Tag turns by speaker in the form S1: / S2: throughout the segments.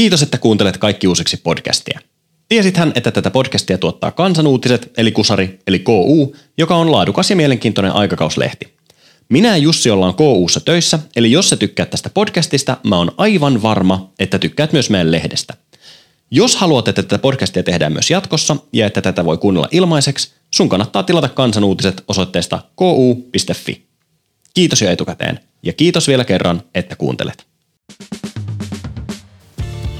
S1: Kiitos, että kuuntelet kaikki uusiksi podcastia. Tiesithän, että tätä podcastia tuottaa Kansanuutiset, eli Kusari, eli KU, joka on laadukas ja mielenkiintoinen aikakauslehti. Minä ja Jussi ollaan KUssa töissä, eli jos sä tykkäät tästä podcastista, mä oon aivan varma, että tykkäät myös meidän lehdestä. Jos haluat, että tätä podcastia tehdään myös jatkossa ja että tätä voi kuunnella ilmaiseksi, sun kannattaa tilata kansanuutiset osoitteesta ku.fi. Kiitos jo etukäteen ja kiitos vielä kerran, että kuuntelet.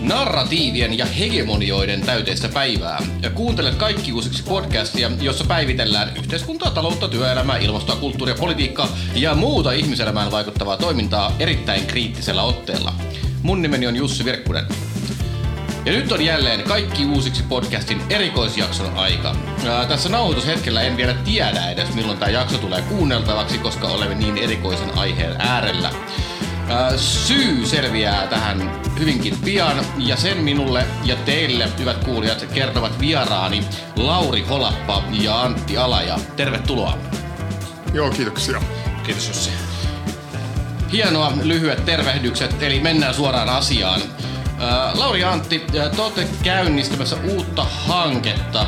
S2: Narratiivien ja hegemonioiden täyteistä päivää. Ja kuuntelet kaikki uusiksi podcastia, jossa päivitellään yhteiskuntaa, taloutta, työelämää, ilmastoa, kulttuuria, politiikkaa ja muuta ihmiselämään vaikuttavaa toimintaa erittäin kriittisellä otteella. Mun nimeni on Jussi Virkkunen. Ja nyt on jälleen kaikki uusiksi podcastin erikoisjakson aika. Ää, tässä nauhoitushetkellä en vielä tiedä edes milloin tämä jakso tulee kuunneltavaksi, koska olemme niin erikoisen aiheen äärellä. Ää, syy selviää tähän hyvinkin pian, ja sen minulle ja teille, hyvät kuulijat, kertovat vieraani Lauri Holappa ja Antti Alaja. Tervetuloa.
S3: Joo, kiitoksia.
S2: Kiitos Jussi. Hienoa, lyhyet tervehdykset, eli mennään suoraan asiaan. Ää, Lauri ja Antti, ää, te olette käynnistämässä uutta hanketta,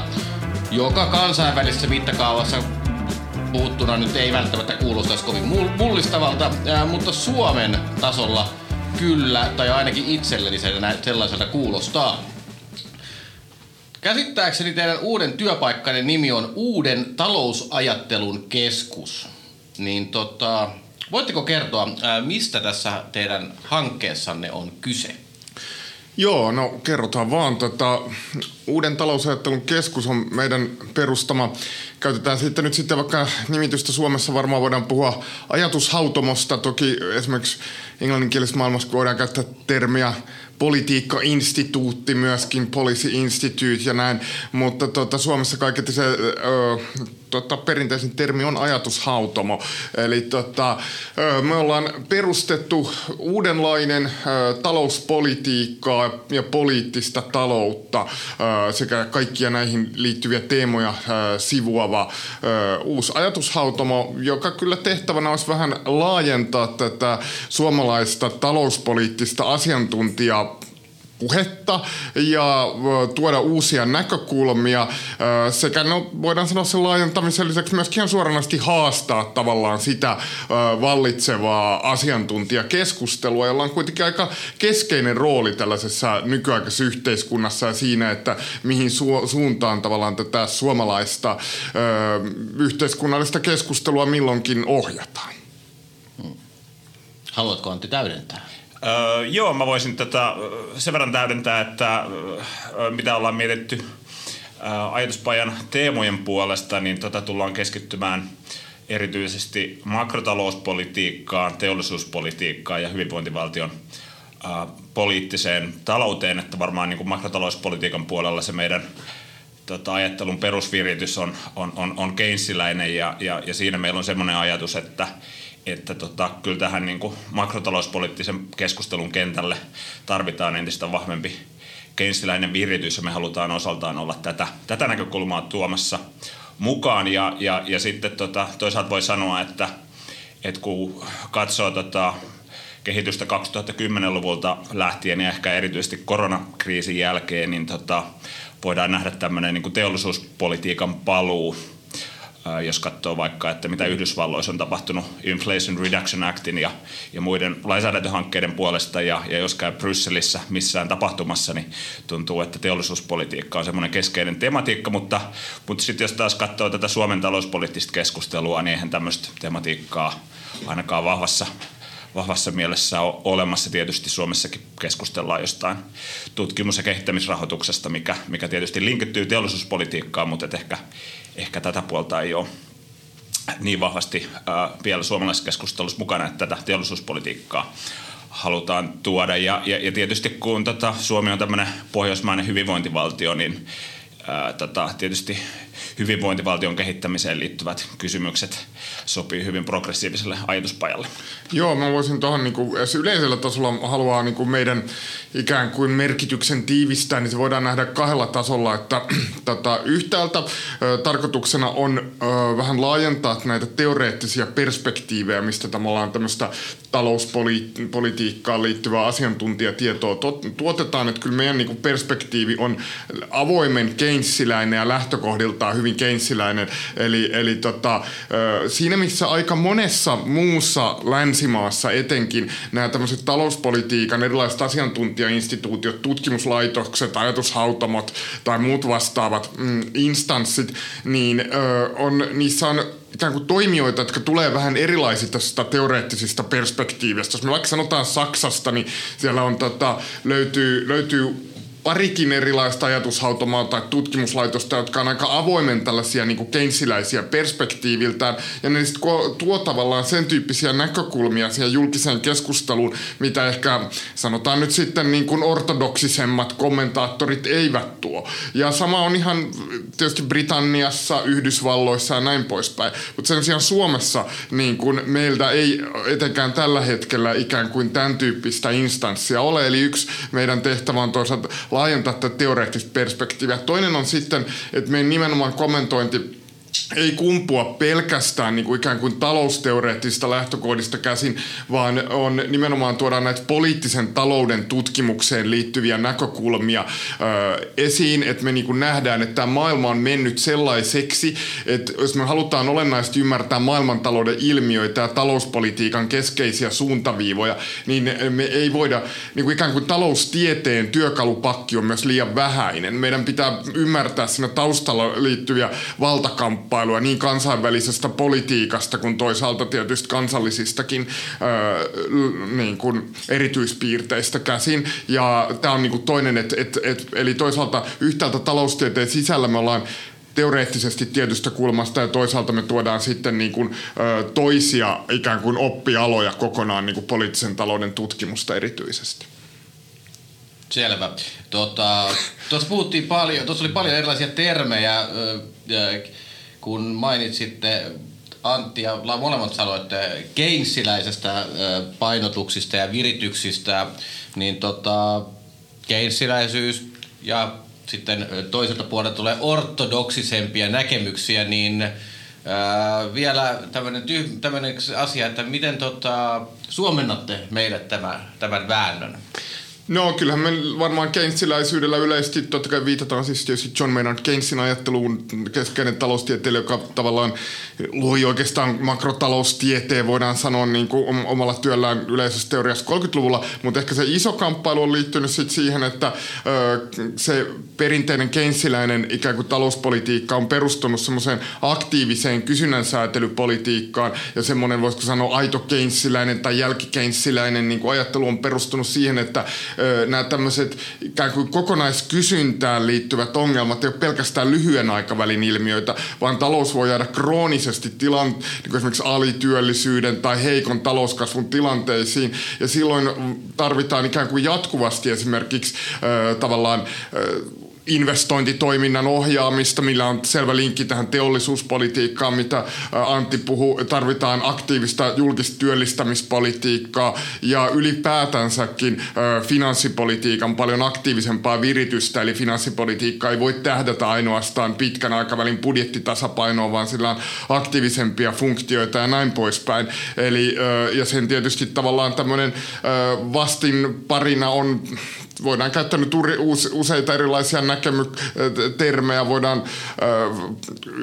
S2: joka kansainvälisessä mittakaavassa puhuttuna nyt ei välttämättä kuulostaisi kovin mul- mullistavalta, mutta Suomen tasolla kyllä, tai ainakin itselleni sellaiselta kuulostaa. Käsittääkseni teidän uuden työpaikkanne nimi on Uuden talousajattelun keskus. Niin tota, voitteko kertoa, mistä tässä teidän hankkeessanne on kyse?
S3: Joo, no kerrotaan vaan. Tota, Uuden talousajattelun keskus on meidän perustama. Käytetään sitten nyt sitten vaikka nimitystä Suomessa varmaan voidaan puhua ajatushautomosta. Toki esimerkiksi englanninkielisessä maailmassa voidaan käyttää termiä politiikka-instituutti myöskin, policy institute ja näin, mutta tota, Suomessa kaiketi se ö, tota, perinteisin termi on ajatushautomo. Eli tota, me ollaan perustettu uudenlainen talouspolitiikkaa ja poliittista taloutta sekä kaikkia näihin liittyviä teemoja sivuava uusi ajatushautomo, joka kyllä tehtävänä olisi vähän laajentaa tätä suomalaista talouspoliittista asiantuntijaa puhetta ja tuoda uusia näkökulmia sekä no, voidaan sanoa sen laajentamisen lisäksi myöskin ihan suoranaisesti haastaa tavallaan sitä vallitsevaa asiantuntijakeskustelua, jolla on kuitenkin aika keskeinen rooli tällaisessa nykyaikaisessa yhteiskunnassa ja siinä, että mihin su- suuntaan tavallaan tätä suomalaista yhteiskunnallista keskustelua milloinkin ohjataan.
S2: Haluatko Antti täydentää?
S4: Öö, joo, mä voisin tätä sen verran täydentää, että öö, mitä ollaan mietitty öö, ajatuspajan teemojen puolesta, niin tota tullaan keskittymään erityisesti makrotalouspolitiikkaan, teollisuuspolitiikkaan ja hyvinvointivaltion poliittiseen talouteen, että varmaan niin kuin makrotalouspolitiikan puolella se meidän tota, ajattelun perusviritys on, on, on, on keynesiläinen ja, ja, ja siinä meillä on semmoinen ajatus, että että tota, kyllä tähän niin kuin makrotalouspoliittisen keskustelun kentälle tarvitaan entistä vahvempi keynesiläinen viritys ja me halutaan osaltaan olla tätä, tätä näkökulmaa tuomassa mukaan. Ja, ja, ja sitten tota, toisaalta voi sanoa, että, että kun katsoo tota, kehitystä 2010-luvulta lähtien ja ehkä erityisesti koronakriisin jälkeen, niin tota, voidaan nähdä tämmöinen niin teollisuuspolitiikan paluu jos katsoo vaikka, että mitä Yhdysvalloissa on tapahtunut Inflation Reduction Actin ja, ja muiden lainsäädäntöhankkeiden puolesta, ja, ja jos käy Brysselissä missään tapahtumassa, niin tuntuu, että teollisuuspolitiikka on semmoinen keskeinen tematiikka, mutta, mutta sitten jos taas katsoo tätä Suomen talouspoliittista keskustelua, niin eihän tämmöistä tematiikkaa ainakaan vahvassa vahvassa mielessä on olemassa. Tietysti Suomessakin keskustellaan jostain tutkimus- ja kehittämisrahoituksesta, mikä, mikä tietysti linkittyy teollisuuspolitiikkaan, mutta ehkä, ehkä tätä puolta ei ole niin vahvasti vielä suomalaisessa keskustelussa mukana, että tätä teollisuuspolitiikkaa halutaan tuoda. Ja, ja, ja tietysti kun tota, Suomi on tämmöinen pohjoismainen hyvinvointivaltio, niin ää, tota, tietysti hyvinvointivaltion kehittämiseen liittyvät kysymykset sopii hyvin progressiiviselle ajatuspajalle.
S3: Joo, mä voisin tuohon niin yleisellä tasolla haluaa niin kuin meidän ikään kuin merkityksen tiivistää, niin se voidaan nähdä kahdella tasolla, että tota, yhtäältä ö, tarkoituksena on ö, vähän laajentaa näitä teoreettisia perspektiivejä, mistä tämä ollaan tämmöistä talouspolitiikkaan liittyvää asiantuntijatietoa tuotetaan, että kyllä meidän niin kuin perspektiivi on avoimen keinsiläinen ja lähtökohdiltaan hyvin keinsiläinen, eli, eli tota, siinä missä aika monessa muussa länsimaassa etenkin nämä tämmöiset talouspolitiikan erilaiset asiantuntijainstituutiot, tutkimuslaitokset, ajatushautamot tai muut vastaavat mm, instanssit, niin on, niissä on ikään kuin toimijoita, jotka tulee vähän erilaisista teoreettisista perspektiivistä. Jos me vaikka sanotaan Saksasta, niin siellä on tota, löytyy, löytyy parikin erilaista ajatushautomaa tai tutkimuslaitosta, jotka on aika avoimen tällaisia niin keinsiläisiä perspektiiviltään, ja ne sitten tuo tavallaan sen tyyppisiä näkökulmia siihen julkiseen keskusteluun, mitä ehkä sanotaan nyt sitten niin kuin ortodoksisemmat kommentaattorit eivät tuo. Ja sama on ihan tietysti Britanniassa, Yhdysvalloissa ja näin poispäin, mutta sen sijaan Suomessa niin kuin meiltä ei etenkään tällä hetkellä ikään kuin tämän tyyppistä instanssia ole, eli yksi meidän tehtävä on toisaalta laajentaa tätä teoreettista perspektiiviä. Toinen on sitten, että meidän nimenomaan kommentointi ei kumpua pelkästään niin kuin ikään kuin talousteoreettisista lähtökohdista käsin, vaan on nimenomaan tuodaan näitä poliittisen talouden tutkimukseen liittyviä näkökulmia ö, esiin, että me niin kuin nähdään, että tämä maailma on mennyt sellaiseksi, että jos me halutaan olennaisesti ymmärtää maailmantalouden ilmiöitä ja talouspolitiikan keskeisiä suuntaviivoja, niin me ei voida, niin kuin ikään kuin taloustieteen työkalupakki on myös liian vähäinen. Meidän pitää ymmärtää siinä taustalla liittyviä valtakamppailuja kilpailua niin kansainvälisestä politiikasta kuin toisaalta tietysti kansallisistakin öö, niin kuin erityispiirteistä käsin. Ja tämä on niin kuin toinen, et, et, et, eli toisaalta yhtäältä taloustieteen sisällä me ollaan teoreettisesti tietystä kulmasta ja toisaalta me tuodaan sitten niin kuin, ö, toisia ikään kuin oppialoja kokonaan niin kuin poliittisen talouden tutkimusta erityisesti.
S2: Selvä. Tota, tuossa puhuttiin paljon, tuossa oli paljon erilaisia termejä. Ö, kun mainitsitte Antti ja molemmat sanoitte Keynesiläisestä painotuksista ja virityksistä, niin tota, Keynesiläisyys ja sitten toiselta puolelta tulee ortodoksisempia näkemyksiä, niin ää, vielä tämmöinen, tyh- asia, että miten tota, suomennatte meille tämän, tämän väännön?
S3: No kyllähän me varmaan Keynesiläisyydellä yleisesti totta kai viitataan siis tietysti John Maynard Keynesin ajatteluun keskeinen taloustieteilijä, joka tavallaan luoi oikeastaan makrotaloustieteen, voidaan sanoa niin kuin omalla työllään yleisessä teoriassa 30-luvulla, mutta ehkä se iso kamppailu on liittynyt sit siihen, että ö, se perinteinen keynesiläinen ikään kuin talouspolitiikka on perustunut semmoiseen aktiiviseen kysynnän säätelypolitiikkaan. Ja semmoinen voisiko sanoa aito keynesiläinen tai jälkikeynesiläinen niin ajattelu on perustunut siihen, että nämä tämmöiset ikään kuin kokonaiskysyntään liittyvät ongelmat ei ole pelkästään lyhyen aikavälin ilmiöitä, vaan talous voi jäädä kroonisesti tilan, niin esimerkiksi alityöllisyyden tai heikon talouskasvun tilanteisiin. Ja silloin tarvitaan ikään kuin jatkuvasti esimerkiksi tavallaan investointitoiminnan ohjaamista, millä on selvä linkki tähän teollisuuspolitiikkaan, mitä Antti puhuu. Tarvitaan aktiivista julkista työllistämispolitiikkaa ja ylipäätänsäkin finanssipolitiikan paljon aktiivisempaa viritystä. Eli finanssipolitiikka ei voi tähdätä ainoastaan pitkän aikavälin budjettitasapainoa, vaan sillä on aktiivisempia funktioita ja näin poispäin. Eli, ja sen tietysti tavallaan tämmöinen vastin parina on voidaan käyttää nyt useita erilaisia näkemystermejä, voidaan,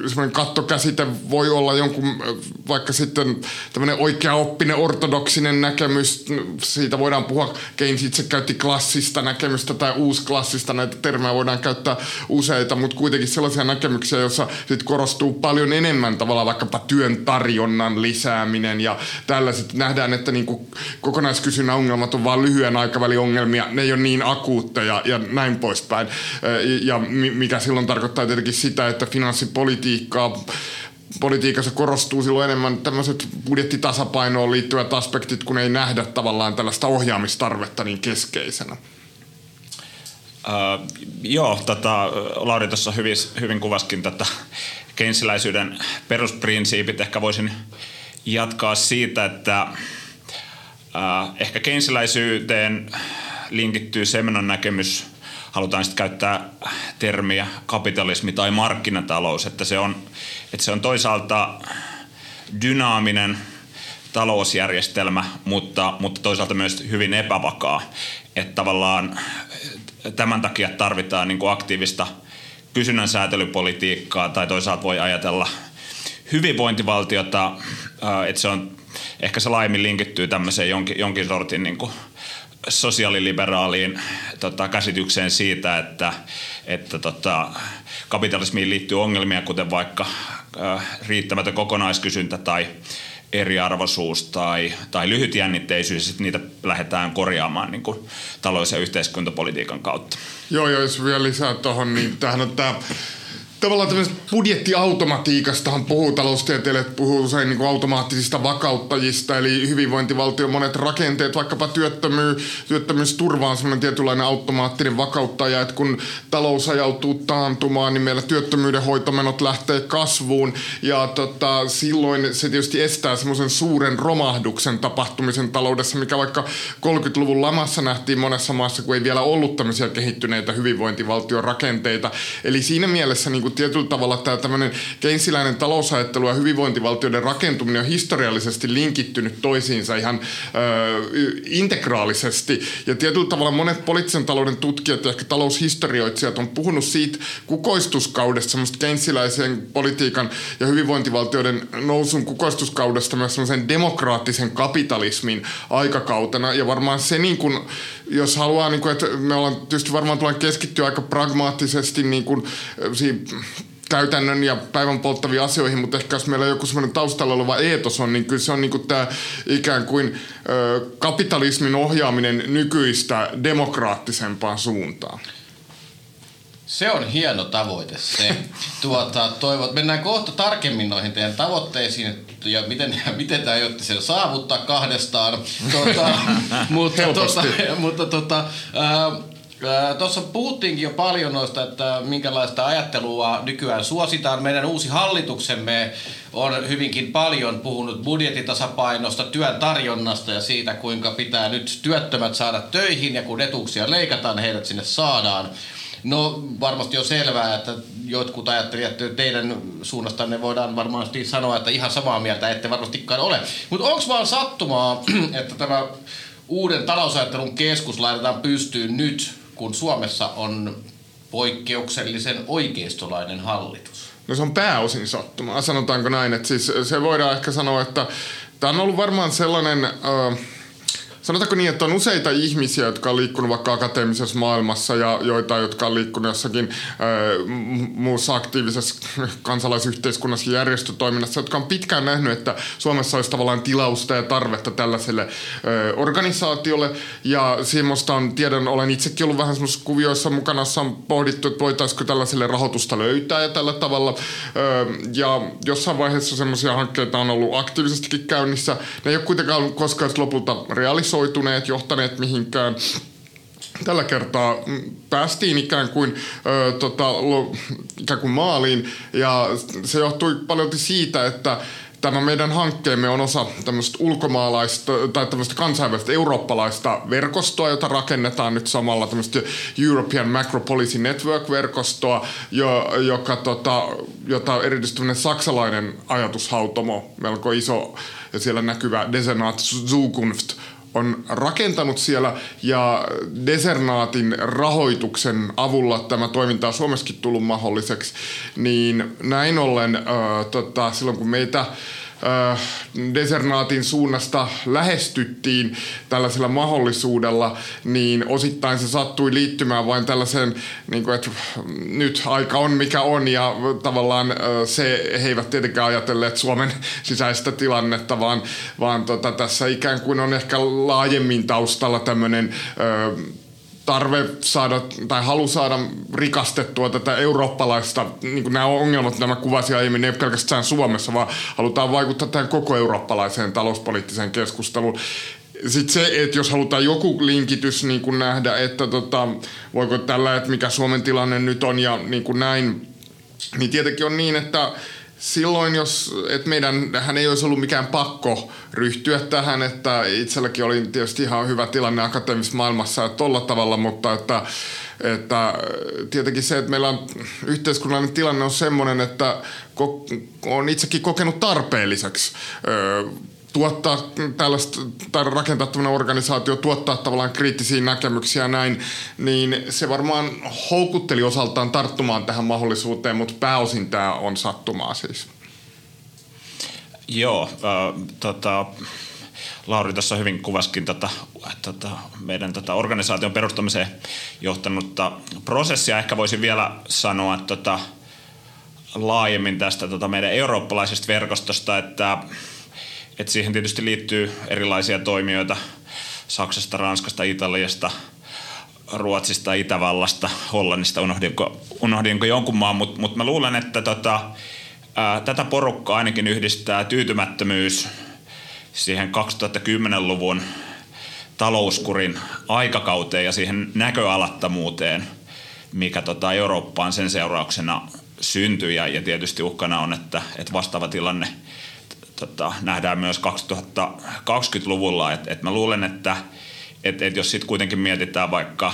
S3: semmoinen kattokäsite voi olla jonkun, vaikka sitten tämmöinen oikeaoppinen ortodoksinen näkemys, siitä voidaan puhua, Keynes itse käytti klassista näkemystä tai uusklassista, näitä termejä voidaan käyttää useita, mutta kuitenkin sellaisia näkemyksiä, joissa sitten korostuu paljon enemmän tavallaan vaikkapa työn tarjonnan lisääminen ja tällaiset. Nähdään, että niin kokonaiskysynnän ongelmat on vain lyhyen aikavälin ongelmia, ne ei ole niin akuutteja ja näin poispäin. Ja mikä silloin tarkoittaa tietenkin sitä, että finanssipolitiikkaa politiikassa korostuu silloin enemmän tämmöiset budjettitasapainoon liittyvät aspektit, kun ei nähdä tavallaan tällaista ohjaamistarvetta niin keskeisenä.
S4: Uh, joo, tota, Lauri tuossa hyvin, hyvin kuvaskin tätä keynesiläisyyden perusprinsiipit. Ehkä voisin jatkaa siitä, että äh, ehkä keynesiläisyyteen linkittyy semmoinen näkemys, halutaan sitten käyttää termiä kapitalismi tai markkinatalous, että se on, että se on toisaalta dynaaminen talousjärjestelmä, mutta, mutta toisaalta myös hyvin epävakaa. Että tavallaan tämän takia tarvitaan niin kuin aktiivista kysynnän säätelypolitiikkaa tai toisaalta voi ajatella hyvinvointivaltiota, että se on ehkä se laimin linkittyy tämmöiseen jonkin, jonkin sortin niin kuin sosiaaliliberaaliin tota, käsitykseen siitä, että, että tota, kapitalismiin liittyy ongelmia, kuten vaikka äh, riittämätön kokonaiskysyntä tai eriarvoisuus tai, tai lyhytjännitteisyys, sitten niitä lähdetään korjaamaan niin kuin talous- ja yhteiskuntapolitiikan kautta.
S3: Joo, jos vielä lisää tuohon, niin tämähän on tämä tavallaan tämmöisestä budjettiautomatiikastahan puhuu taloustieteilijät, puhuu usein niin kuin automaattisista vakauttajista, eli hyvinvointivaltion monet rakenteet, vaikkapa työttömy, työttömyysturva on semmoinen tietynlainen automaattinen vakauttaja, että kun talous ajautuu taantumaan, niin meillä työttömyyden hoitomenot lähtee kasvuun, ja tota, silloin se tietysti estää semmoisen suuren romahduksen tapahtumisen taloudessa, mikä vaikka 30-luvun lamassa nähtiin monessa maassa, kun ei vielä ollut tämmöisiä kehittyneitä hyvinvointivaltion rakenteita. Eli siinä mielessä niin kuin tietyllä tavalla tämä tämmöinen keinsiläinen talousajattelu ja hyvinvointivaltioiden rakentuminen on historiallisesti linkittynyt toisiinsa ihan ö, integraalisesti. Ja tietyllä tavalla monet poliittisen talouden tutkijat ja ehkä taloushistorioitsijat on puhunut siitä kukoistuskaudesta, semmoista keinsiläisen politiikan ja hyvinvointivaltioiden nousun kukoistuskaudesta myös semmoisen demokraattisen kapitalismin aikakautena. Ja varmaan se niin kuin, jos haluaa, niin kuin, että me ollaan tietysti varmaan tullaan keskittyä aika pragmaattisesti niin kuin, siinä käytännön ja päivän polttaviin asioihin, mutta ehkä jos meillä joku semmoinen taustalla oleva eetos on, niin kyllä se on niin tämä ikään kuin ö, kapitalismin ohjaaminen nykyistä demokraattisempaan suuntaan.
S2: Se on hieno tavoite se. Tuota, toivot, mennään kohta tarkemmin noihin teidän tavoitteisiin ja miten, miten tämä aiotte sen saavuttaa kahdestaan. Tuota, mutta, tuota, mutta tuota, ää, Tuossa puhuttiinkin jo paljon noista, että minkälaista ajattelua nykyään suositaan. Meidän uusi hallituksemme on hyvinkin paljon puhunut budjettitasapainosta, työn tarjonnasta ja siitä, kuinka pitää nyt työttömät saada töihin ja kun etuuksia leikataan, heidät sinne saadaan. No varmasti on selvää, että jotkut ajattelijat teidän suunnastanne voidaan varmasti sanoa, että ihan samaa mieltä ette varmastikaan ole. Mutta onko vaan sattumaa, että tämä uuden talousajattelun keskus laitetaan pystyyn nyt, kun Suomessa on poikkeuksellisen oikeistolainen hallitus?
S3: No se on pääosin sattumaa, sanotaanko näin. Että siis se voidaan ehkä sanoa, että tämä on ollut varmaan sellainen... Äh, sanotaanko niin, että on useita ihmisiä, jotka on liikkunut vaikka akateemisessa maailmassa ja joita, jotka on liikkunut jossakin ää, muussa aktiivisessa kansalaisyhteiskunnassa järjestötoiminnassa, jotka on pitkään nähnyt, että Suomessa olisi tavallaan tilausta ja tarvetta tällaiselle ää, organisaatiolle. Ja semmoista on, tiedän, olen itsekin ollut vähän semmoisissa kuvioissa mukana, jossa on pohdittu, että voitaisiinko tällaiselle rahoitusta löytää ja tällä tavalla. Ää, ja jossain vaiheessa semmoisia hankkeita on ollut aktiivisestikin käynnissä. Ne ei ole kuitenkaan koskaan lopulta realisoitu realisoituneet, johtaneet mihinkään. Tällä kertaa mm, päästiin ikään kuin, ö, tota, lo, ikään kuin maaliin ja se johtui paljon siitä, että tämä meidän hankkeemme on osa tämmöistä ulkomaalaista tai tämmöistä kansainvälistä eurooppalaista verkostoa, jota rakennetaan nyt samalla tämmöistä European Macro Policy Network-verkostoa, jo, joka, tota, jota erityisesti saksalainen ajatushautomo, melko iso ja siellä näkyvä Desenat Zukunft on rakentanut siellä ja Desernaatin rahoituksen avulla tämä toiminta on Suomessakin tullut mahdolliseksi, niin näin ollen äh, tota, silloin kun meitä äh, Desernaatin suunnasta lähestyttiin tällaisella mahdollisuudella, niin osittain se sattui liittymään vain tällaiseen, niin kuin, että nyt aika on mikä on ja tavallaan äh, se, he eivät tietenkään ajatelleet Suomen sisäistä tilannetta, vaan, vaan tota, tässä ikään kuin on ehkä laajemmin taustalla tämmöinen äh, tarve saada tai halu saada rikastettua tätä eurooppalaista, niin kuin nämä ongelmat, mitä mä kuvasin aiemmin, ne ei pelkästään Suomessa, vaan halutaan vaikuttaa tähän koko eurooppalaiseen talouspoliittiseen keskusteluun. sitten se, että jos halutaan joku linkitys niin kuin nähdä, että tota, voiko tällä, että mikä Suomen tilanne nyt on ja niin kuin näin, niin tietenkin on niin, että silloin, jos, että meidän, hän ei olisi ollut mikään pakko ryhtyä tähän, että itselläkin oli tietysti ihan hyvä tilanne akateemisessa maailmassa tolla tavalla, mutta että, että tietenkin se, että meillä on yhteiskunnallinen tilanne on semmoinen, että on itsekin kokenut tarpeelliseksi tuottaa tällaista, tai rakentaa tämmöinen organisaatio, tuottaa tavallaan kriittisiä näkemyksiä näin, niin se varmaan houkutteli osaltaan tarttumaan tähän mahdollisuuteen, mutta pääosin tämä on sattumaa siis.
S4: Joo, äh, tota, Lauri tuossa hyvin kuvaskin tota, tota, meidän tota, organisaation perustamiseen johtanutta prosessia. Ehkä voisin vielä sanoa tota, laajemmin tästä tota, meidän eurooppalaisesta verkostosta, että et siihen tietysti liittyy erilaisia toimijoita Saksasta, Ranskasta, Italiasta, Ruotsista, Itävallasta, Hollannista, unohdinko, unohdinko jonkun maan, mutta mut mä luulen, että tota, ää, tätä porukkaa ainakin yhdistää tyytymättömyys siihen 2010-luvun talouskurin aikakauteen ja siihen näköalattomuuteen, mikä tota Eurooppaan sen seurauksena syntyi. Ja, ja tietysti uhkana on, että, että vastaava tilanne – tota, nähdään myös 2020-luvulla. Et, et mä luulen, että et, et jos sitten kuitenkin mietitään vaikka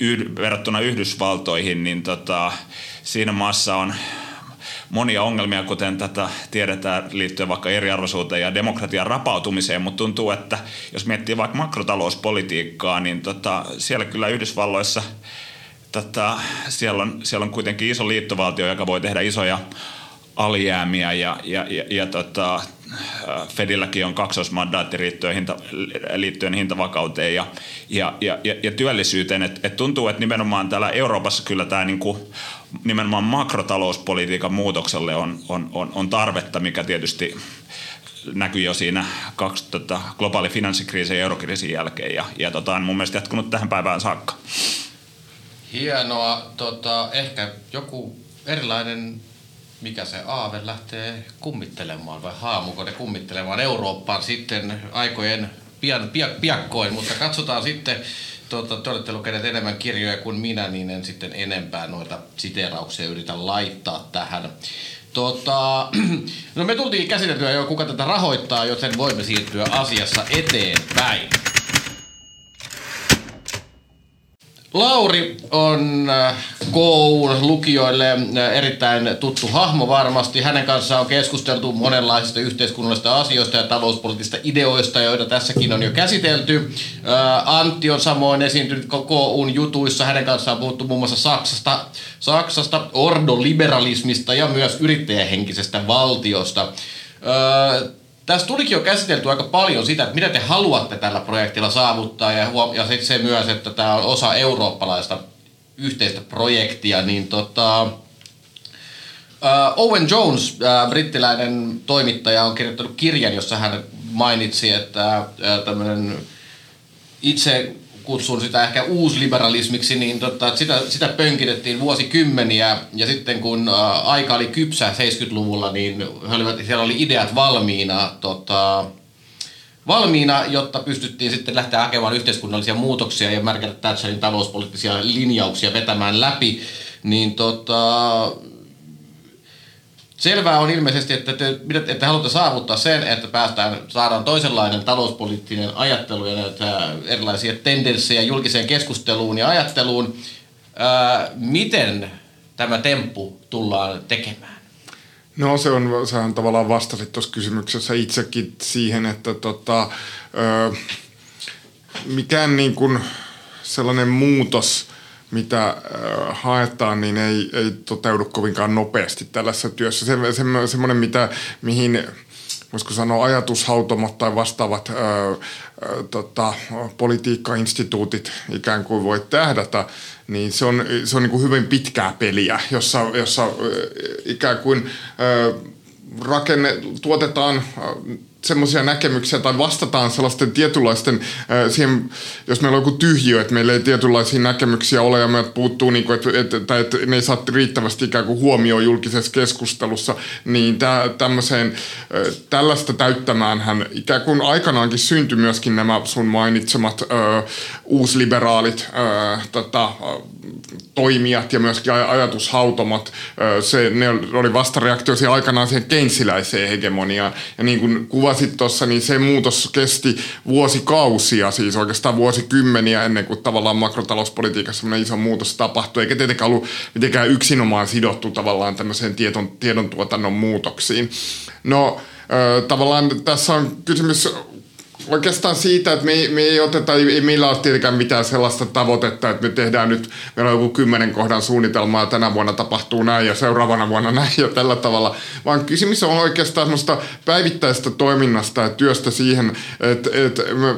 S4: yh, verrattuna Yhdysvaltoihin, niin tota, siinä maassa on monia ongelmia, kuten tätä tiedetään liittyen vaikka eriarvoisuuteen ja demokratian rapautumiseen, mutta tuntuu, että jos miettii vaikka makrotalouspolitiikkaa, niin tota, siellä kyllä Yhdysvalloissa tota, siellä, on, siellä on kuitenkin iso liittovaltio, joka voi tehdä isoja alijäämiä ja, ja, ja, ja tota, Fedilläkin on kaksoismandaatti liittyen, hinta, liittyen hintavakauteen ja, ja, ja, ja työllisyyteen. Et, et tuntuu, että nimenomaan täällä Euroopassa kyllä tämä niinku, nimenomaan makrotalouspolitiikan muutokselle on, on, on, on tarvetta, mikä tietysti näkyy jo siinä kaksi, tota, globaali finanssikriisin ja eurokriisin jälkeen ja, ja tota, on mun mielestä jatkunut tähän päivään saakka.
S2: Hienoa. Tota, ehkä joku erilainen mikä se aave lähtee kummittelemaan vai haamukone kummittelemaan Eurooppaan sitten aikojen pian, pian, piakkoin, mutta katsotaan sitten, tuota, te olette lukeneet enemmän kirjoja kuin minä, niin en sitten enempää noita siteerauksia yritä laittaa tähän. Tota, no me tultiin käsiteltyä jo, kuka tätä rahoittaa, joten voimme siirtyä asiassa eteenpäin. Lauri on äh, koulun lukijoille äh, erittäin tuttu hahmo varmasti. Hänen kanssaan on keskusteltu monenlaisista yhteiskunnallisista asioista ja talouspoliittisista ideoista, joita tässäkin on jo käsitelty. Äh, Antti on samoin esiintynyt KUn jutuissa. Hänen kanssaan on puhuttu muun muassa Saksasta, Saksasta ordoliberalismista ja myös yrittäjähenkisestä valtiosta. Tässä tulikin jo käsitelty aika paljon sitä, että mitä te haluatte tällä projektilla saavuttaa ja, huom- ja sitten se myös, että tämä on osa eurooppalaista yhteistä projektia, niin tota, uh, Owen Jones, uh, brittiläinen toimittaja, on kirjoittanut kirjan, jossa hän mainitsi, että uh, tämmöinen itse kutsun sitä ehkä uusliberalismiksi, niin tota, sitä, sitä pönkitettiin vuosikymmeniä ja sitten kun ä, aika oli kypsä 70-luvulla, niin olivat, siellä oli ideat valmiina, tota, valmiina, jotta pystyttiin sitten lähteä hakemaan yhteiskunnallisia muutoksia ja Margaret Thatcherin talouspoliittisia linjauksia vetämään läpi, niin tota, Selvää on ilmeisesti, että te, että te haluatte saavuttaa sen, että päästään, saadaan toisenlainen talouspoliittinen ajattelu ja näitä erilaisia tendenssejä julkiseen keskusteluun ja ajatteluun. Ää, miten tämä temppu tullaan tekemään?
S3: No se on, sähän tavallaan vastasit tuossa kysymyksessä itsekin siihen, että tota, ö, mikään niin kuin sellainen muutos – mitä äh, haetaan, niin ei, ei toteudu kovinkaan nopeasti tällaisessa työssä. Se, se, semmoinen, mitä, mihin voisiko sanoa ajatushautomot tai vastaavat ää, ää, tota, politiikkainstituutit ikään kuin voi tähdätä, niin se on, se on niin kuin hyvin pitkää peliä, jossa, jossa ää, ikään kuin ää, rakenne, tuotetaan semmoisia näkemyksiä tai vastataan sellaisten tietynlaisten, siihen, jos meillä on joku tyhjiö, että meillä ei tietynlaisia näkemyksiä ole ja meiltä puuttuu, niin kuin, että, että, että, että ne ei saa riittävästi ikään kuin huomioon julkisessa keskustelussa, niin tä, tämmöiseen, tällaista täyttämään hän ikään kuin aikanaankin syntyi myöskin nämä sun mainitsemat ö, uusliberaalit ö, tota, toimijat ja myöskin ajatushautomat. Ö, se, ne oli vastareaktio aikanaan siihen keinsiläiseen hegemoniaan. Ja niin kuin kuvasit tuossa, niin se muutos kesti vuosikausia, siis oikeastaan vuosikymmeniä ennen kuin tavallaan makrotalouspolitiikassa semmoinen iso muutos tapahtui, eikä tietenkään ollut mitenkään yksinomaan sidottu tavallaan tämmöiseen tiedon, tiedon tuotannon muutoksiin. No, tavallaan tässä on kysymys oikeastaan siitä, että me ei, me ei oteta, ei meillä ole tietenkään mitään sellaista tavoitetta, että me tehdään nyt, meillä on joku kymmenen kohdan suunnitelma ja tänä vuonna tapahtuu näin ja seuraavana vuonna näin ja tällä tavalla, vaan kysymys on oikeastaan semmoista päivittäistä toiminnasta ja työstä siihen, että, että me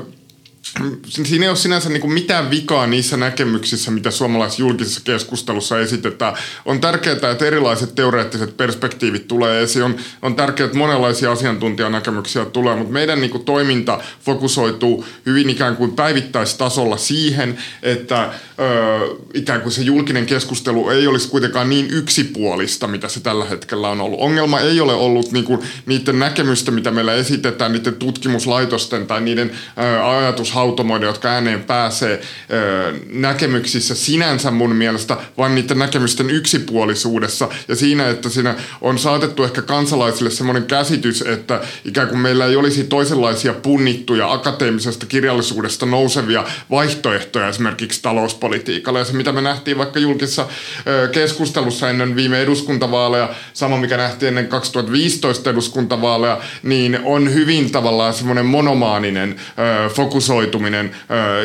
S3: siinä ei ole sinänsä niin mitään vikaa niissä näkemyksissä, mitä suomalaisessa julkisessa keskustelussa esitetään. On tärkeää, että erilaiset teoreettiset perspektiivit tulee esiin. On, on tärkeää, että monenlaisia asiantuntijanäkemyksiä tulee, mutta meidän niin toiminta fokusoituu hyvin ikään kuin päivittäistasolla siihen, että ö, ikään kuin se julkinen keskustelu ei olisi kuitenkaan niin yksipuolista, mitä se tällä hetkellä on ollut. Ongelma ei ole ollut niin kuin niiden näkemystä, mitä meillä esitetään, niiden tutkimuslaitosten tai niiden ajatus hautomoiden, jotka ääneen pääsee näkemyksissä sinänsä mun mielestä, vaan niiden näkemysten yksipuolisuudessa ja siinä, että siinä on saatettu ehkä kansalaisille semmoinen käsitys, että ikään kuin meillä ei olisi toisenlaisia punnittuja akateemisesta kirjallisuudesta nousevia vaihtoehtoja esimerkiksi talouspolitiikalle. Ja se, mitä me nähtiin vaikka julkisessa keskustelussa ennen viime eduskuntavaaleja, sama mikä nähtiin ennen 2015 eduskuntavaaleja, niin on hyvin tavallaan semmoinen monomaaninen fokusoitu fokusoituminen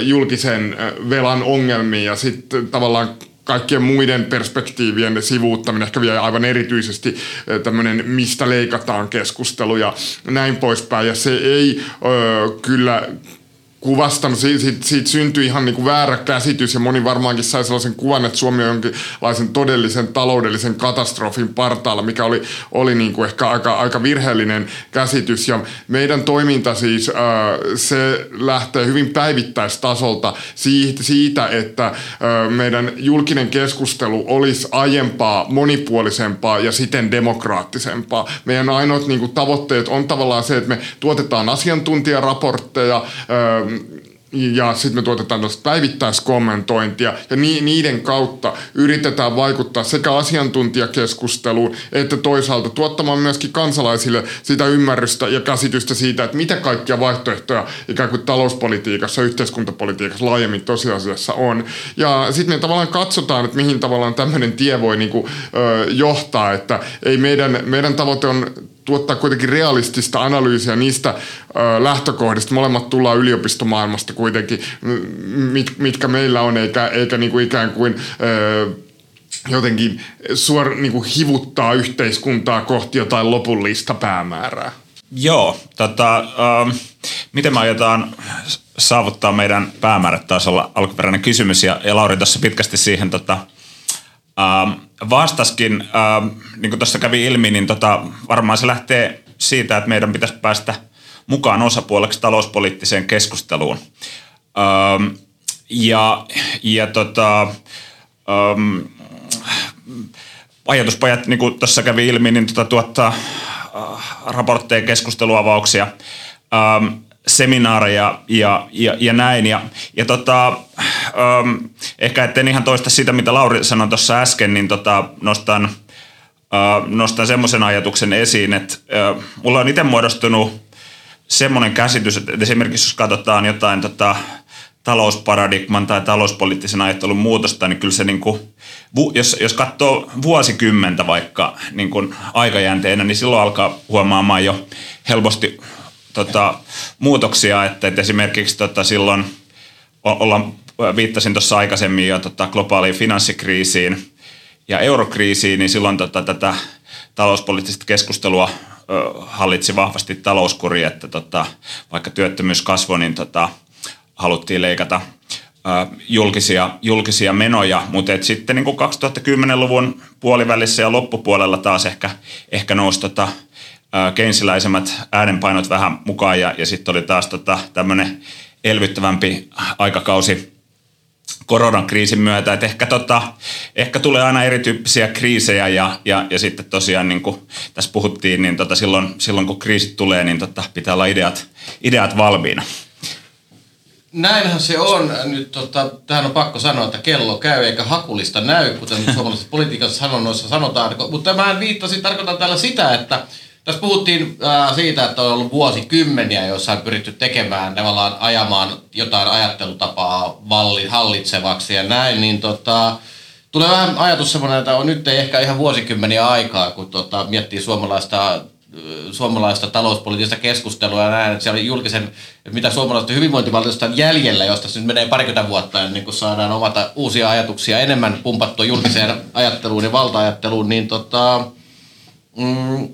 S3: julkisen velan ongelmiin ja sitten tavallaan kaikkien muiden perspektiivien sivuuttaminen, ehkä vielä aivan erityisesti tämmöinen mistä leikataan keskustelu ja näin poispäin. Ja se ei ö, kyllä kuvastanut, siitä, siitä, siitä syntyi ihan niin kuin väärä käsitys ja moni varmaankin sai sellaisen kuvan, että Suomi on jonkinlaisen todellisen taloudellisen katastrofin partaalla, mikä oli, oli niin kuin ehkä aika, aika virheellinen käsitys ja meidän toiminta siis, äh, se lähtee hyvin päivittäistasolta siitä että äh, meidän julkinen keskustelu olisi aiempaa monipuolisempaa ja siten demokraattisempaa. Meidän ainoat niin kuin, tavoitteet on tavallaan se, että me tuotetaan asiantuntijaraportteja, äh, ja sitten me tuotetaan tällaista päivittäiskommentointia ja ni, niiden kautta yritetään vaikuttaa sekä asiantuntijakeskusteluun että toisaalta tuottamaan myöskin kansalaisille sitä ymmärrystä ja käsitystä siitä, että mitä kaikkia vaihtoehtoja ikään kuin talouspolitiikassa, yhteiskuntapolitiikassa laajemmin tosiasiassa on. Ja sitten me tavallaan katsotaan, että mihin tavallaan tämmöinen tie voi niinku, ö, johtaa, että ei meidän, meidän tavoite on tuottaa kuitenkin realistista analyysiä niistä ö, lähtökohdista. Molemmat tullaan yliopistomaailmasta kuitenkin, mit, mitkä meillä on, eikä, eikä niinku ikään kuin... Ö, jotenkin suor, niin kuin hivuttaa yhteiskuntaa kohti jotain lopullista päämäärää.
S4: Joo, tota, ähm, miten me aiotaan saavuttaa meidän päämäärät taas olla alkuperäinen kysymys ja, ja Lauri tuossa pitkästi siihen tota, ähm, vastaskin, ähm, niin kuin tuossa kävi ilmi, niin tota, varmaan se lähtee siitä, että meidän pitäisi päästä mukaan osapuoleksi talouspoliittiseen keskusteluun. Ähm, ja ja tota, ajatuspajat, niin kuin tuossa kävi ilmi, niin tota, tuottaa äh, raportteja, keskusteluavauksia. Seminaareja ja, ja, ja näin. Ja, ja tota, ähm, ehkä etten ihan toista sitä, mitä Lauri sanoi tuossa äsken, niin tota, nostan, äh, nostan semmoisen ajatuksen esiin, että äh, mulla on itse muodostunut semmoinen käsitys, että esimerkiksi jos katsotaan jotain tota, talousparadigman tai talouspoliittisen ajattelun muutosta, niin kyllä se niin kuin, jos, jos katsoo vuosikymmentä vaikka niin kuin aikajänteenä, niin silloin alkaa huomaamaan jo helposti tota, muutoksia, että, että esimerkiksi tota, silloin ollaan, viittasin tuossa aikaisemmin jo tota, globaaliin finanssikriisiin ja eurokriisiin, niin silloin tota, tätä talouspoliittista keskustelua ö, hallitsi vahvasti talouskuri, että tota, vaikka työttömyys kasvoi, niin tota, haluttiin leikata ö, julkisia, julkisia menoja, mutta et sitten niin 2010-luvun puolivälissä ja loppupuolella taas ehkä, ehkä nousi tota, keinsiläisemmät äänenpainot vähän mukaan ja, ja sitten oli taas tota, tämmöinen elvyttävämpi aikakausi koronan kriisin myötä, että ehkä, tota, ehkä tulee aina erityyppisiä kriisejä ja, ja, ja sitten tosiaan niin kuin tässä puhuttiin, niin tota silloin, silloin kun kriisit tulee, niin tota pitää olla ideat, ideat valmiina.
S2: Näinhän se on. Nyt tota, tähän on pakko sanoa, että kello käy eikä hakulista näy, kuten suomalaisessa politiikassa sanonnoissa sanotaan. Mutta mä viittasin, tarkoitan täällä sitä, että tässä puhuttiin äh, siitä, että on ollut vuosikymmeniä, joissa on pyritty tekemään, tavallaan ajamaan jotain ajattelutapaa valli, hallitsevaksi ja näin, niin tota, tulee vähän ajatus semmoinen, että on nyt ei ehkä ihan vuosikymmeniä aikaa, kun tota, miettii suomalaista suomalaista talouspoliittista keskustelua ja näin, että siellä oli julkisen, mitä suomalaista hyvinvointivaltiosta on jäljellä, josta nyt menee parikymmentä vuotta ennen kuin saadaan omata uusia ajatuksia enemmän pumpattua julkiseen ajatteluun ja valta-ajatteluun, niin tota, mm,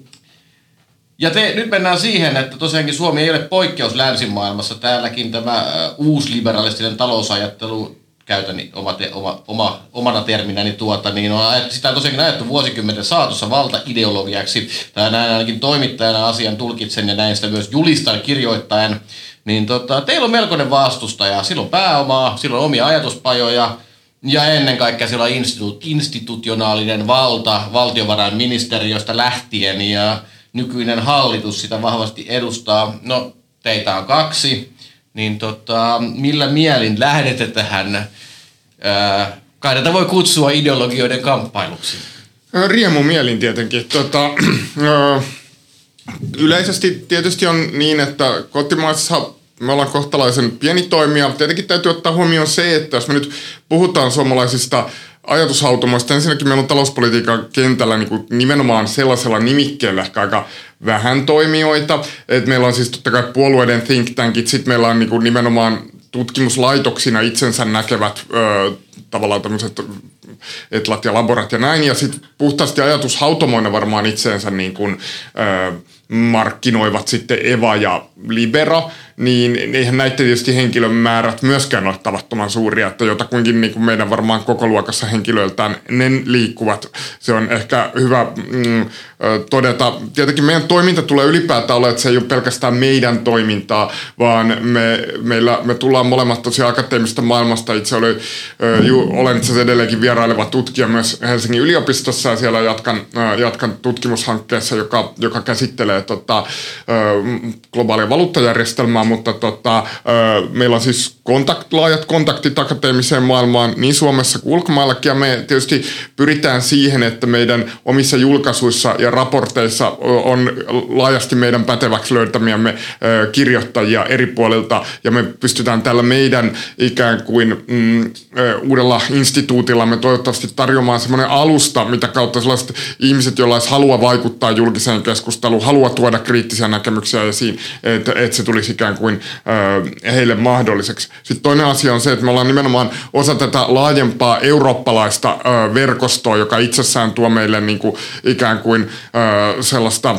S2: ja te, nyt mennään siihen, että tosiaankin Suomi ei ole poikkeus länsimaailmassa. Täälläkin tämä uusliberalistinen talousajattelu, käytän oma, oma, oma, omana terminäni tuota, niin on, sitä on tosiaankin ajettu vuosikymmenten saatossa valtaideologiaksi. Tai näin ainakin toimittajana asian tulkitsen ja näin sitä myös julistan kirjoittaen. Niin tota, teillä on melkoinen vastustaja. Silloin pääomaa, silloin omia ajatuspajoja, ja ennen kaikkea siellä on institu- institutionaalinen valta valtiovarainministeriöstä lähtien ja nykyinen hallitus sitä vahvasti edustaa. No, teitä on kaksi, niin tota, millä mielin lähdette tähän, kai tätä voi kutsua ideologioiden kamppailuksi?
S3: Riemu mielin tietenkin. Tota, yleisesti tietysti on niin, että kotimaassa me ollaan kohtalaisen pieni toimija. Tietenkin täytyy ottaa huomioon se, että jos me nyt puhutaan suomalaisista ajatushautomoista. Ensinnäkin meillä on talouspolitiikan kentällä niin kuin nimenomaan sellaisella nimikkeellä ehkä aika vähän toimijoita. Et meillä on siis totta kai puolueiden think tankit, sitten meillä on niin kuin nimenomaan tutkimuslaitoksina itsensä näkevät ö, tavallaan tämmöiset etlat ja laborat ja näin. Ja sitten puhtaasti ajatushautomoina varmaan itseensä niin kuin, ö, markkinoivat sitten Eva ja Libera, niin eihän näiden tietysti henkilömäärät myöskään ole tavattoman suuria, että jotakuinkin niin kuin meidän varmaan koko luokassa henkilöiltään ne liikkuvat. Se on ehkä hyvä mm, todeta. Tietenkin meidän toiminta tulee ylipäätään olla, että se ei ole pelkästään meidän toimintaa, vaan me, meillä, me tullaan molemmat tosiaan akateemisesta maailmasta. Itse oli, ju, olen itse asiassa edelleenkin vieraileva tutkija myös Helsingin yliopistossa ja siellä jatkan, jatkan tutkimushankkeessa, joka, joka käsittelee tota, globaalia valuuttajärjestelmää, mutta tota, meillä on siis kontakt, laajat kontaktit akateemiseen maailmaan niin Suomessa kuin ulkomaillakin ja me tietysti pyritään siihen, että meidän omissa julkaisuissa ja raporteissa on laajasti meidän päteväksi löytämiämme kirjoittajia eri puolilta ja me pystytään tällä meidän ikään kuin mm, uudella instituutilla me toivottavasti tarjoamaan semmoinen alusta, mitä kautta sellaiset ihmiset, joilla olisi halua vaikuttaa julkiseen keskusteluun, halua tuoda kriittisiä näkemyksiä esiin, että, että se tulisi ikään kuin heille mahdolliseksi. Sitten toinen asia on se, että me ollaan nimenomaan osa tätä laajempaa eurooppalaista verkostoa, joka itsessään tuo meille niin kuin ikään kuin sellaista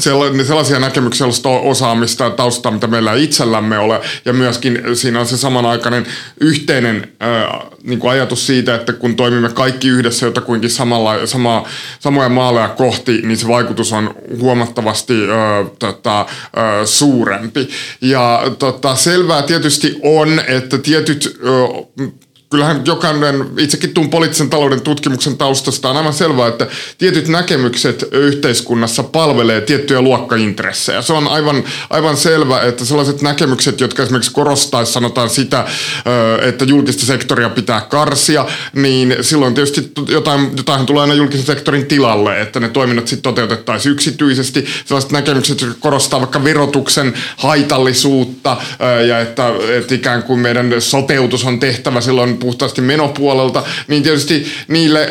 S3: sellaisia näkemyksiä, sellaista osaamista ja taustaa, mitä meillä ei itsellämme ole. Ja myöskin siinä on se samanaikainen yhteinen ää, niin kuin ajatus siitä, että kun toimimme kaikki yhdessä jotakuinkin samalla, sama, samoja maaleja kohti, niin se vaikutus on huomattavasti ää, tota, ää, suurempi. Ja tota, selvää tietysti on, että tietyt ää, kyllähän jokainen, itsekin tuun poliittisen talouden tutkimuksen taustasta, on aivan selvää, että tietyt näkemykset yhteiskunnassa palvelee tiettyjä luokkaintressejä. Se on aivan, aivan selvä, että sellaiset näkemykset, jotka esimerkiksi korostaisi sanotaan sitä, että julkista sektoria pitää karsia, niin silloin tietysti jotain, jotain tulee aina julkisen sektorin tilalle, että ne toiminnot sitten toteutettaisiin yksityisesti. Sellaiset näkemykset, jotka korostaa vaikka verotuksen haitallisuutta ja että, että ikään kuin meidän sopeutus on tehtävä silloin puhtaasti menopuolelta, niin tietysti niille,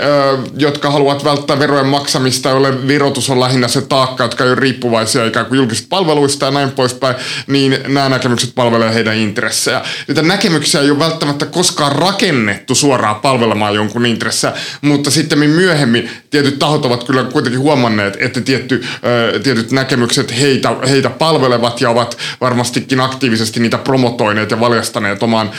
S3: jotka haluavat välttää verojen maksamista, joille verotus on lähinnä se taakka, jotka ei ole riippuvaisia ikään kuin julkisista palveluista ja näin poispäin, niin nämä näkemykset palvelevat heidän intressejä. Niitä näkemyksiä ei ole välttämättä koskaan rakennettu suoraan palvelemaan jonkun intressejä, mutta sitten myöhemmin tietyt tahot ovat kyllä kuitenkin huomanneet, että tietty, tietyt näkemykset heitä, heitä palvelevat ja ovat varmastikin aktiivisesti niitä promotoineet ja valjastaneet omaan,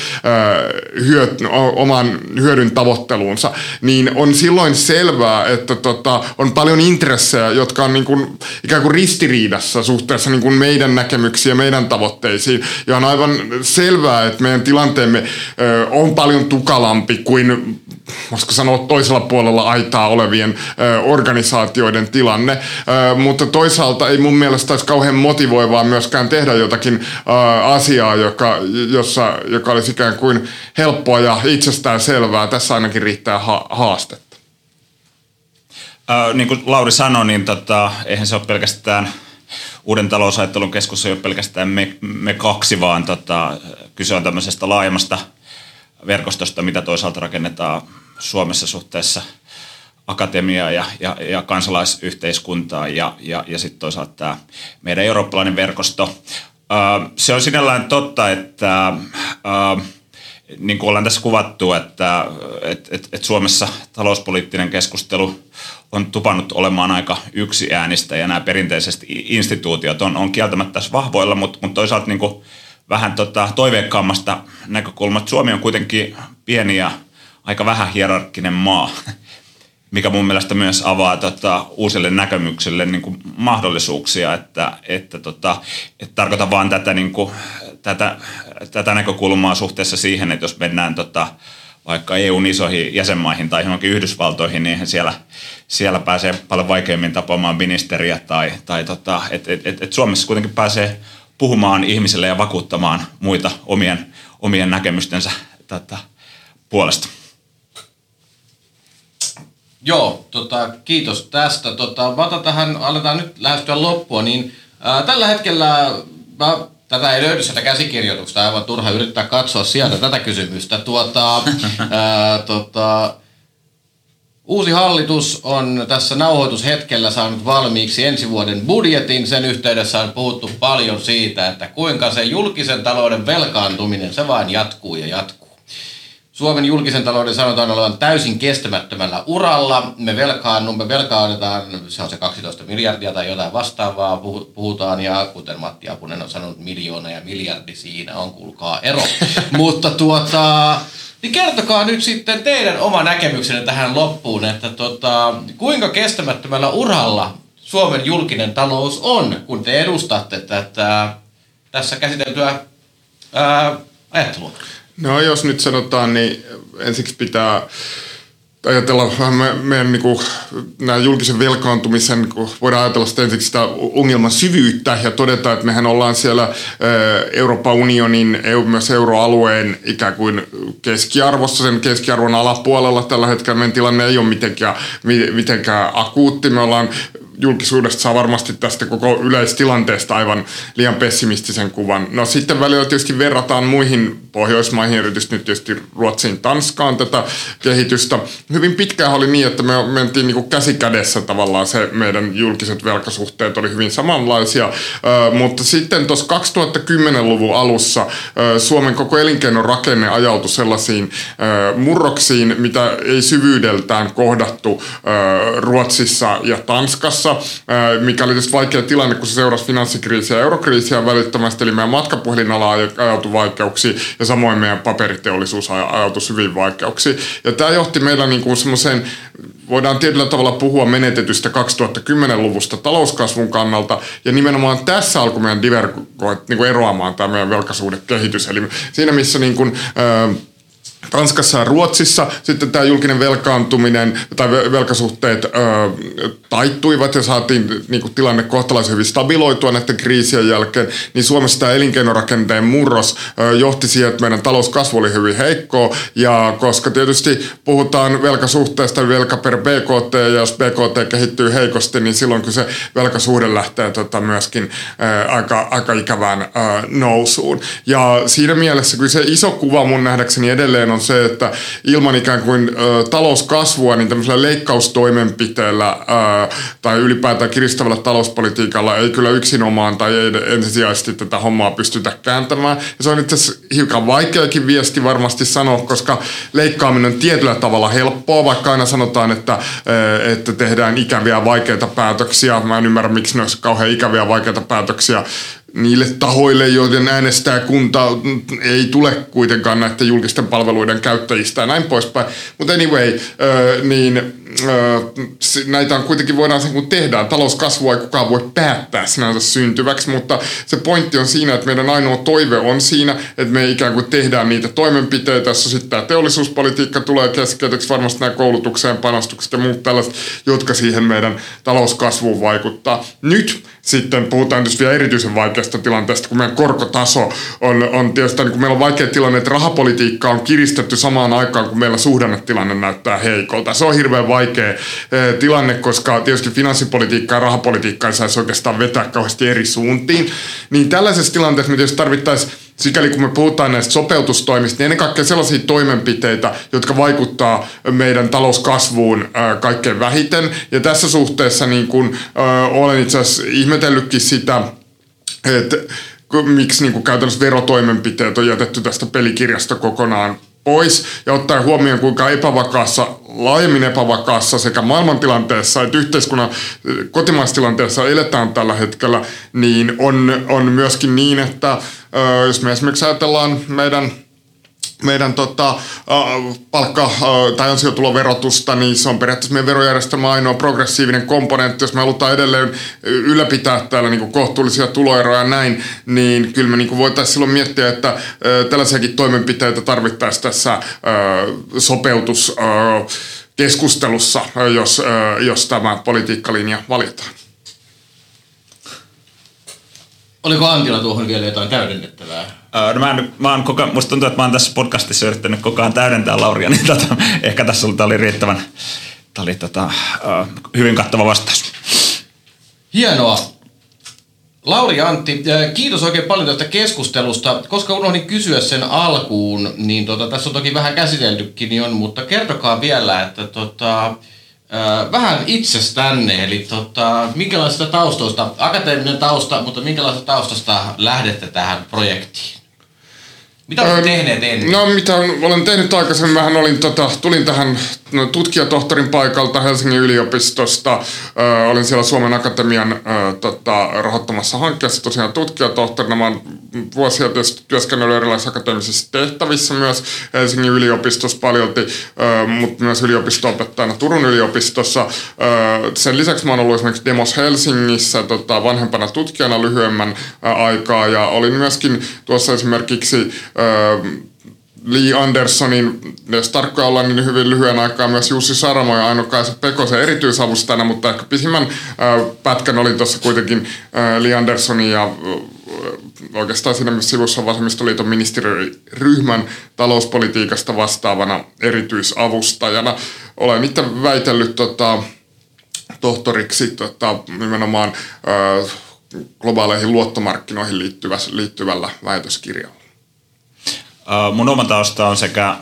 S3: hyöt, oman hyödyn tavoitteluunsa, niin on silloin selvää, että tota, on paljon intressejä, jotka on niin kuin, ikään kuin ristiriidassa suhteessa niin kuin meidän näkemyksiä, meidän tavoitteisiin. Ja on aivan selvää, että meidän tilanteemme ö, on paljon tukalampi kuin voisiko sanoa toisella puolella aitaa olevien ö, organisaatioiden tilanne, ö, mutta toisaalta ei mun mielestä olisi kauhean motivoivaa myöskään tehdä jotakin ö, asiaa, joka, jossa, joka olisi ikään kuin helppoa ja itsestään selvää. Tässä ainakin riittää ha- haastetta.
S4: Ö, niin kuin Lauri sanoi, niin tota, eihän se ole pelkästään uuden talousajattelun keskus ei ole pelkästään me, me kaksi, vaan tota, kyse on tämmöisestä laajemmasta – verkostosta, mitä toisaalta rakennetaan Suomessa suhteessa akatemiaa ja, ja, ja kansalaisyhteiskuntaa ja, ja, ja sitten toisaalta tämä meidän eurooppalainen verkosto. se on sinällään totta, että niin kuin ollaan tässä kuvattu, että et, et, et Suomessa talouspoliittinen keskustelu on tupannut olemaan aika yksi äänistä ja nämä perinteiset instituutiot on, on kieltämättä tässä vahvoilla, mutta, mutta toisaalta niin kuin vähän tota toiveikkaammasta näkökulmasta. Suomi on kuitenkin pieni ja aika vähän hierarkkinen maa, mikä mun mielestä myös avaa tota, uusille näkemyksille niin kuin mahdollisuuksia, että, että, tota, että tarkoitan vaan tätä, niin kuin, tätä, tätä näkökulmaa suhteessa siihen, että jos mennään tota, vaikka EUn isoihin jäsenmaihin tai johonkin Yhdysvaltoihin, niin siellä, siellä pääsee paljon vaikeammin tapaamaan ministeriä tai, tai tota, että et, et, et Suomessa kuitenkin pääsee puhumaan ihmisille ja vakuuttamaan muita omien, omien näkemystensä tätä puolesta.
S2: Joo, tota, kiitos tästä. Tota, tähän, aletaan nyt lähestyä loppua, niin ää, tällä hetkellä mä, tätä ei löydy sieltä käsikirjoituksesta, aivan turha yrittää katsoa sieltä tätä kysymystä. Tuota, ää, tota, Uusi hallitus on tässä nauhoitushetkellä saanut valmiiksi ensi vuoden budjetin. Sen yhteydessä on puhuttu paljon siitä, että kuinka se julkisen talouden velkaantuminen, se vain jatkuu ja jatkuu. Suomen julkisen talouden sanotaan olevan täysin kestämättömällä uralla. Me velkaannumme, velkaannetaan, se on se 12 miljardia tai jotain vastaavaa puhutaan, ja kuten Matti Apunen on sanonut, miljoona ja miljardi siinä on, kuulkaa ero. Mutta tuota, niin kertokaa nyt sitten teidän oma näkemyksenne tähän loppuun, että tota, kuinka kestämättömällä uralla Suomen julkinen talous on, kun te edustatte tätä tässä käsiteltyä ää, ajattelua?
S3: No jos nyt sanotaan, niin ensiksi pitää ajatella vähän me, meidän niin kuin, nämä julkisen velkaantumisen, niin kuin, voidaan ajatella sitä ensiksi sitä ongelman syvyyttä ja todeta, että mehän ollaan siellä Euroopan unionin, myös euroalueen ikään kuin keskiarvossa, sen keskiarvon alapuolella tällä hetkellä meidän tilanne ei ole mitenkään, mitenkään akuutti. Me ollaan julkisuudesta saa varmasti tästä koko yleistilanteesta aivan liian pessimistisen kuvan. No sitten välillä tietysti verrataan muihin Pohjoismaihin, erityisesti nyt tietysti Ruotsiin, Tanskaan tätä kehitystä. Hyvin pitkään oli niin, että me mentiin niin käsi kädessä tavallaan se meidän julkiset velkasuhteet oli hyvin samanlaisia, mutta sitten tuossa 2010-luvun alussa Suomen koko elinkeinon rakenne ajautui sellaisiin murroksiin, mitä ei syvyydeltään kohdattu Ruotsissa ja Tanskassa, Suomessa, mikä oli tietysti vaikea tilanne, kun se seurasi finanssikriisiä ja eurokriisiä välittömästi, eli meidän matkapuhelinala ajautui vaikeuksiin ja samoin meidän paperiteollisuus ajautui hyvin vaikeuksiin. Ja tämä johti meillä niin kuin semmoiseen voidaan tietyllä tavalla puhua menetetystä 2010-luvusta talouskasvun kannalta, ja nimenomaan tässä alkoi meidän divergoit, niin kuin eroamaan tämä meidän velkasuhdekehitys. Eli siinä missä niin kuin, äh, Tanskassa ja Ruotsissa sitten tämä julkinen velkaantuminen tai velkasuhteet ö, taittuivat ja saatiin niin kuin, tilanne kohtalaisen hyvin stabiloitua näiden kriisien jälkeen, niin Suomessa tämä elinkeinorakenteen murros ö, johti siihen, että meidän talouskasvu oli hyvin heikkoa ja koska tietysti puhutaan velkasuhteesta velka per BKT ja jos BKT kehittyy heikosti, niin silloin kun se velkasuhde lähtee tota, myöskin ö, aika, aika ikävään ö, nousuun. Ja siinä mielessä kyllä se iso kuva mun nähdäkseni edelleen on se, että ilman ikään kuin ö, talouskasvua, niin tämmöisellä leikkaustoimenpiteellä ö, tai ylipäätään kiristävällä talouspolitiikalla ei kyllä yksinomaan tai ei ensisijaisesti tätä hommaa pystytä kääntämään. Ja se on itse asiassa hiukan vaikeakin viesti varmasti sanoa, koska leikkaaminen on tietyllä tavalla helppoa, vaikka aina sanotaan, että, ö, että tehdään ikäviä vaikeita päätöksiä. Mä en ymmärrä, miksi ne olisi kauhean ikäviä vaikeita päätöksiä niille tahoille, joiden äänestää kunta ei tule kuitenkaan näiden julkisten palveluiden käyttäjistä ja näin poispäin. Mutta anyway, niin näitä on kuitenkin voidaan sen kun tehdään. Talouskasvua ei kukaan voi päättää sinänsä syntyväksi, mutta se pointti on siinä, että meidän ainoa toive on siinä, että me ikään kuin tehdään niitä toimenpiteitä, jossa sitten tämä teollisuuspolitiikka tulee keskeytyksi, varmasti nämä koulutukseen panostukset ja muut tällaiset, jotka siihen meidän talouskasvuun vaikuttaa. Nyt sitten puhutaan tietysti vielä erityisen vaikeasta tilanteesta, kun meidän korkotaso on, on tietysti, niin kun meillä on vaikea tilanne, että rahapolitiikka on kiristetty samaan aikaan, kun meillä suhdannetilanne näyttää heikolta. Se on hirveän vaikea eh, tilanne, koska tietysti finanssipolitiikka ja rahapolitiikka ei saisi oikeastaan vetää kauheasti eri suuntiin. Niin tällaisessa tilanteessa me tietysti tarvittaisiin sikäli kun me puhutaan näistä sopeutustoimista, niin ennen kaikkea sellaisia toimenpiteitä, jotka vaikuttaa meidän talouskasvuun ää, kaikkein vähiten. Ja tässä suhteessa niin kun, ää, olen itse asiassa ihmetellytkin sitä, että miksi niin kuin käytännössä verotoimenpiteet on jätetty tästä pelikirjasta kokonaan pois ja ottaen huomioon, kuinka epävakaassa, laajemmin epävakaassa sekä maailmantilanteessa että yhteiskunnan kotimaistilanteessa eletään tällä hetkellä, niin on, on myöskin niin, että jos me esimerkiksi ajatellaan meidän meidän tota, palkka- tai ansiotuloverotusta, niin se on periaatteessa meidän verojärjestelmä ainoa progressiivinen komponentti. Jos me halutaan edelleen ylläpitää täällä niin kohtuullisia tuloeroja ja näin, niin kyllä me niin voitaisiin silloin miettiä, että tällaisiakin toimenpiteitä tarvittaisiin tässä sopeutuskeskustelussa, jos, jos tämä politiikkalinja valitaan.
S2: Oliko Antilla tuohon vielä jotain täydennettävää?
S4: No mä, en, mä oon koko, musta tuntuu, että mä oon tässä podcastissa yrittänyt koko ajan täydentää Lauria, niin tota, ehkä tässä oli, oli riittävän tää oli, tota, hyvin kattava vastaus.
S2: Hienoa. Lauri Antti, kiitos oikein paljon tästä keskustelusta. Koska unohdin kysyä sen alkuun, niin tota, tässä on toki vähän käsiteltykin niin on, mutta kertokaa vielä, että tota, vähän itsestänne, eli tota, minkälaisista taustoista, akateeminen tausta, mutta minkälaisesta taustasta lähdette tähän projektiin? Mitä olette tehneet ennen?
S3: No mitä olen tehnyt aikaisemmin, mähän olin, tota, tulin tähän no, tutkijatohtorin paikalta Helsingin yliopistosta. Ö, olin siellä Suomen Akatemian ö, tota, rahoittamassa hankkeessa tosiaan tutkijatohtorina. Mä oon vuosia tietysti työskennellyt erilaisissa akateemisissa tehtävissä myös Helsingin yliopistossa paljolti, ö, mutta myös yliopisto-opettajana Turun yliopistossa. Ö, sen lisäksi mä oon ollut esimerkiksi Demos Helsingissä tota, vanhempana tutkijana lyhyemmän ö, aikaa ja olin myöskin tuossa esimerkiksi Lee Andersonin, jos tarkkoja ollaan niin hyvin lyhyen aikaa myös Jussi Saramo ja Aino-Kaisa Pekosen erityisavustajana, mutta ehkä pisimmän äh, pätkän oli tuossa kuitenkin äh, Lee Andersonin ja oikeastaan siinä myös sivussa vasemmistoliiton ministeriryhmän talouspolitiikasta vastaavana erityisavustajana. Olen itse väitellyt tota, tohtoriksi tota, nimenomaan globaaleihin luottomarkkinoihin liittyvällä väitöskirjalla.
S4: Mun oma tausta on sekä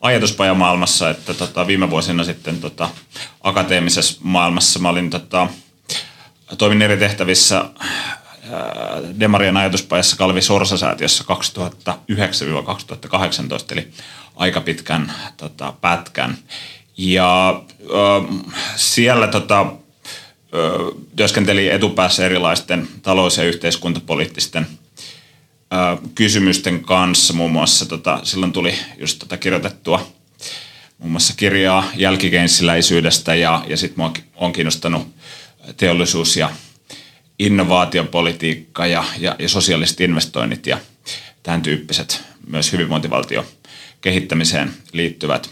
S4: ajatuspajamaailmassa että tota, viime vuosina sitten tota, akateemisessa maailmassa. Mä olin tota, toimin eri tehtävissä Demarien ajatuspajassa Kalvi Sorsa-säätiössä 2009-2018, eli aika pitkän tota, pätkän. Ja äh, siellä tota, äh, työskenteli etupäässä erilaisten talous- ja yhteiskuntapoliittisten – kysymysten kanssa. Muun muassa tota, silloin tuli just tota kirjoitettua muun muassa kirjaa jälkikeinsiläisyydestä ja, ja sitten mua on kiinnostanut teollisuus ja innovaatiopolitiikka ja, ja, ja sosiaaliset investoinnit ja tämän tyyppiset myös hyvinvointivaltio kehittämiseen liittyvät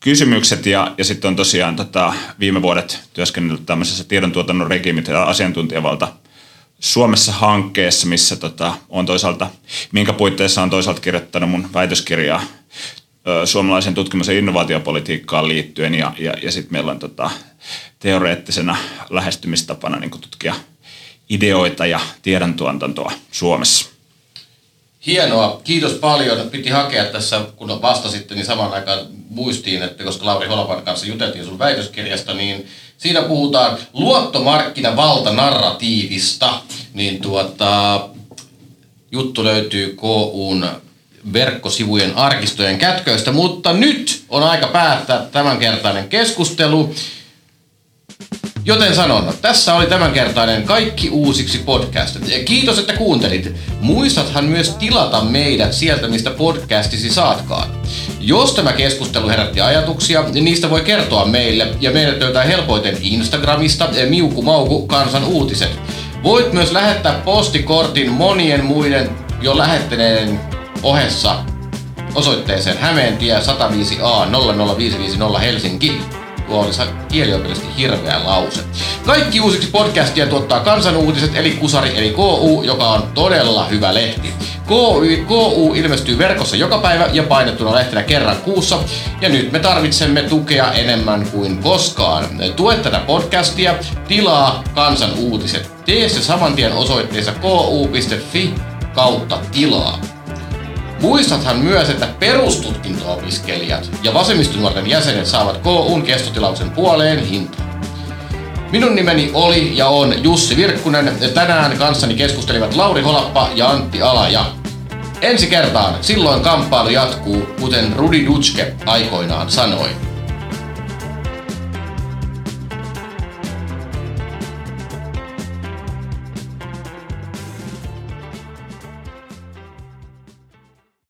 S4: kysymykset. Ja, ja sitten on tosiaan tota, viime vuodet työskennellyt tämmöisessä tiedontuotannon regiimit ja asiantuntijavalta – Suomessa hankkeessa, missä tota, on toisaalta, minkä puitteissa on toisaalta kirjoittanut mun väitöskirjaa suomalaisen tutkimus- ja innovaatiopolitiikkaan liittyen ja, ja, ja sitten meillä on tota, teoreettisena lähestymistapana niin tutkia ideoita ja tiedontuotantoa Suomessa.
S2: Hienoa, kiitos paljon. Piti hakea tässä, kun vastasitte, niin samaan aikaan muistiin, että koska Lauri Holapan kanssa juteltiin sun väitöskirjasta, niin Siinä puhutaan luottomarkkinavaltanarratiivista, niin tuota, juttu löytyy KUn verkkosivujen arkistojen kätköistä, mutta nyt on aika päättää tämänkertainen keskustelu. Joten sanon, tässä oli tämänkertainen Kaikki uusiksi podcast. Kiitos, että kuuntelit. Muistathan myös tilata meidät sieltä, mistä podcastisi saatkaan. Jos tämä keskustelu herätti ajatuksia, niin niistä voi kertoa meille ja meidät löytää helpoiten Instagramista Miuku Mauku kansan uutiset. Voit myös lähettää postikortin monien muiden jo lähettäneiden ohessa osoitteeseen Hämeentie 105A 00550 Helsinki. Oli kieliopillisesti hirveä lause. Kaikki uusiksi podcastia tuottaa kansanuutiset eli Kusari eli KU, joka on todella hyvä lehti. KU, KU ilmestyy verkossa joka päivä ja painettuna lehtenä kerran kuussa. Ja nyt me tarvitsemme tukea enemmän kuin koskaan. Tue tätä podcastia, tilaa kansan uutiset. Tee se saman tien osoitteessa ku.fi kautta tilaa. Muistathan myös, että perustutkinto-opiskelijat ja vasemmistonuorten jäsenet saavat KUn kestotilauksen puoleen hintaan. Minun nimeni oli ja on Jussi Virkkunen. Tänään kanssani keskustelivat Lauri Holappa ja Antti Alaja. Ensi kertaan, silloin kamppailu jatkuu, kuten Rudi Dutschke aikoinaan sanoi.